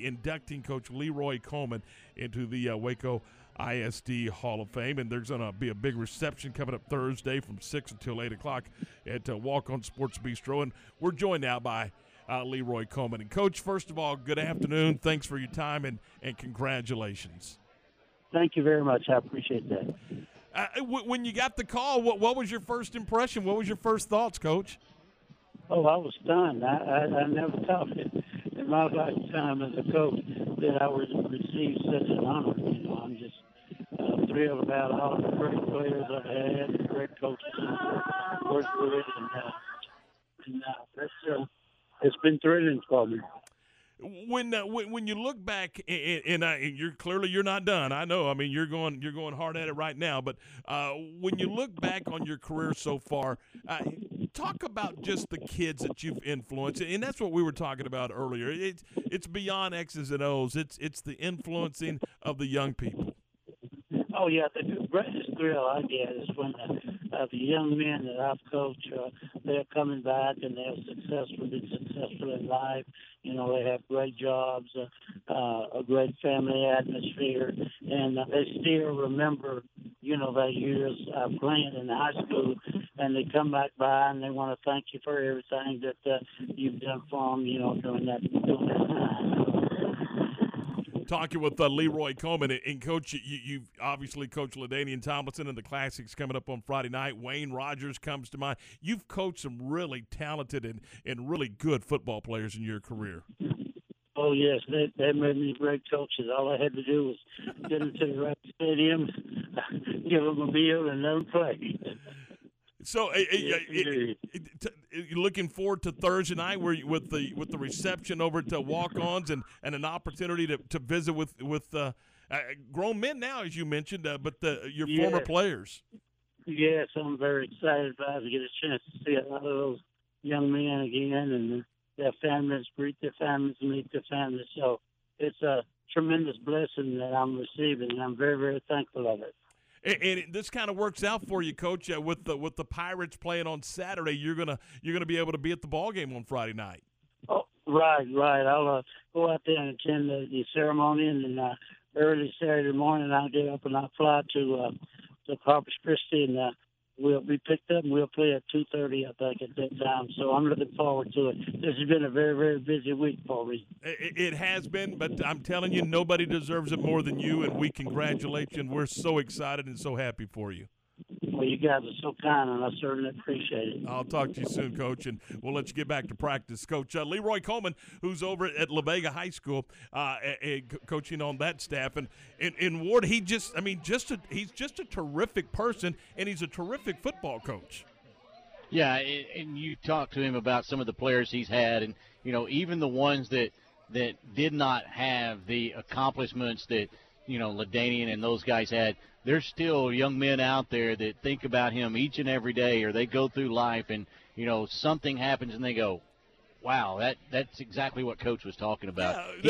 be inducting Coach Leroy Coleman into the uh, Waco ISD Hall of Fame. And there's going to be a big reception coming up Thursday from 6 until 8 o'clock at uh, Walk On Sports Bistro. And we're joined now by uh, Leroy Coleman. And, Coach, first of all, good afternoon. Thanks for your time and, and congratulations. Thank you very much. I appreciate that. Uh, w- when you got the call, what, what was your first impression? What was your first thoughts, Coach? Oh, I was stunned. I, I, I never thought in my lifetime as a coach that I would receive such an honor. You know, I'm just uh, thrilled about all the great players I've had, the great coaches I've worked with, and, uh, and uh, that's, uh, it's been thrilling for me when uh, when, when you look back and, and, uh, you're clearly you're not done. I know. I mean, you're going you're going hard at it right now. But uh, when you look back on your career so far, uh, talk about just the kids that you've influenced, and that's what we were talking about earlier. It's it's beyond X's and O's. It's it's the influencing of the young people. Oh yeah, the greatest thrill I get is when the, uh, the young men that I've coached, uh, they're coming back and they're successful, been successful in life. You know, they have great jobs, uh, uh, a great family atmosphere, and uh, they still remember, you know, their years uh, playing in high school, and they come back by and they want to thank you for everything that uh, you've done for them, you know, during that during that time talking with uh, Leroy Coleman and Coach. You, have obviously coached LaDainian Tomlinson in the Classics coming up on Friday night. Wayne Rogers comes to mind. You've coached some really talented and, and really good football players in your career. Oh yes, they they made me great coaches. All I had to do was get them to the right stadium, give them a meal, and them play. So, uh, yes, you looking forward to Thursday night, where with the with the reception over to walk-ons and, and an opportunity to, to visit with with uh, uh, grown men now, as you mentioned, uh, but the, your yes. former players. Yes, I'm very excited about to get a chance to see a lot of those young men again and their families, greet their families, meet their families. So it's a tremendous blessing that I'm receiving, and I'm very, very thankful of it. And, and this kind of works out for you, Coach. Uh, with the with the Pirates playing on Saturday, you're gonna you're gonna be able to be at the ball game on Friday night. Oh, right, right. I'll uh, go out there and attend the, the ceremony, and then uh, early Saturday morning I'll get up and I'll fly to uh, to Corpus Christi and uh, we'll be picked up and we'll play at 2.30, I think, at that time. So I'm looking forward to it. This has been a very, very busy week for me. It has been, but I'm telling you, nobody deserves it more than you, and we congratulate you, and we're so excited and so happy for you. Well, you guys are so kind, and I certainly appreciate it. I'll talk to you soon, Coach, and we'll let you get back to practice. Coach uh, Leroy Coleman, who's over at La Vega High School, uh, coaching on that staff, and in, in Ward, he just, I mean, just a, he's just a terrific person, and he's a terrific football coach. Yeah, and you talked to him about some of the players he's had, and you know, even the ones that that did not have the accomplishments that you know LaDainian and those guys had there's still young men out there that think about him each and every day, or they go through life and you know something happens and they go, "Wow, that that's exactly what Coach was talking about." Yeah,